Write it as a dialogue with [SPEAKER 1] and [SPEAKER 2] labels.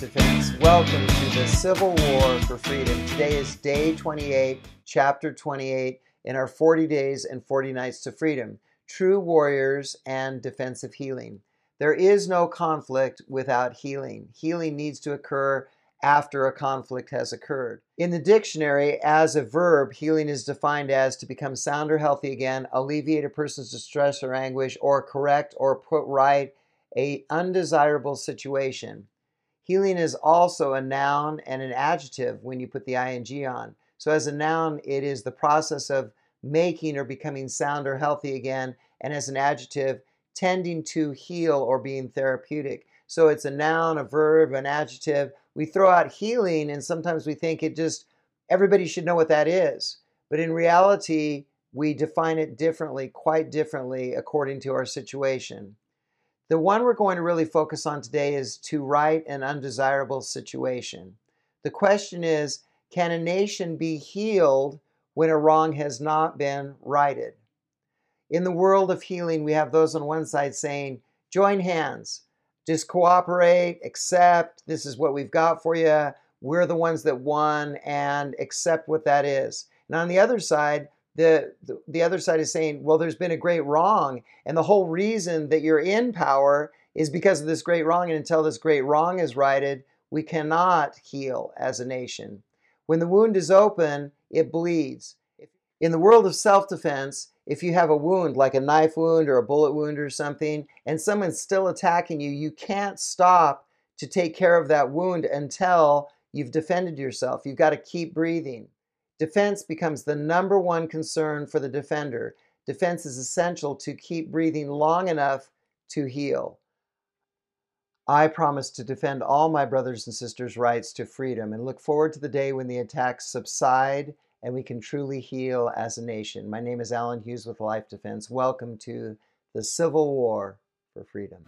[SPEAKER 1] Defense. Welcome to the Civil War for Freedom. Today is day 28, chapter 28 in our 40 days and 40 nights to freedom. True warriors and defensive healing. There is no conflict without healing. Healing needs to occur after a conflict has occurred. In the dictionary, as a verb, healing is defined as to become sound or healthy again, alleviate a person's distress or anguish, or correct or put right a undesirable situation. Healing is also a noun and an adjective when you put the ing on. So, as a noun, it is the process of making or becoming sound or healthy again, and as an adjective, tending to heal or being therapeutic. So, it's a noun, a verb, an adjective. We throw out healing, and sometimes we think it just, everybody should know what that is. But in reality, we define it differently, quite differently, according to our situation. The one we're going to really focus on today is to right an undesirable situation. The question is can a nation be healed when a wrong has not been righted? In the world of healing, we have those on one side saying, join hands, just cooperate, accept, this is what we've got for you, we're the ones that won, and accept what that is. And on the other side, the, the, the other side is saying, well, there's been a great wrong, and the whole reason that you're in power is because of this great wrong, and until this great wrong is righted, we cannot heal as a nation. When the wound is open, it bleeds. In the world of self defense, if you have a wound, like a knife wound or a bullet wound or something, and someone's still attacking you, you can't stop to take care of that wound until you've defended yourself. You've got to keep breathing. Defense becomes the number one concern for the defender. Defense is essential to keep breathing long enough to heal. I promise to defend all my brothers and sisters' rights to freedom and look forward to the day when the attacks subside and we can truly heal as a nation. My name is Alan Hughes with Life Defense. Welcome to the Civil War for Freedom.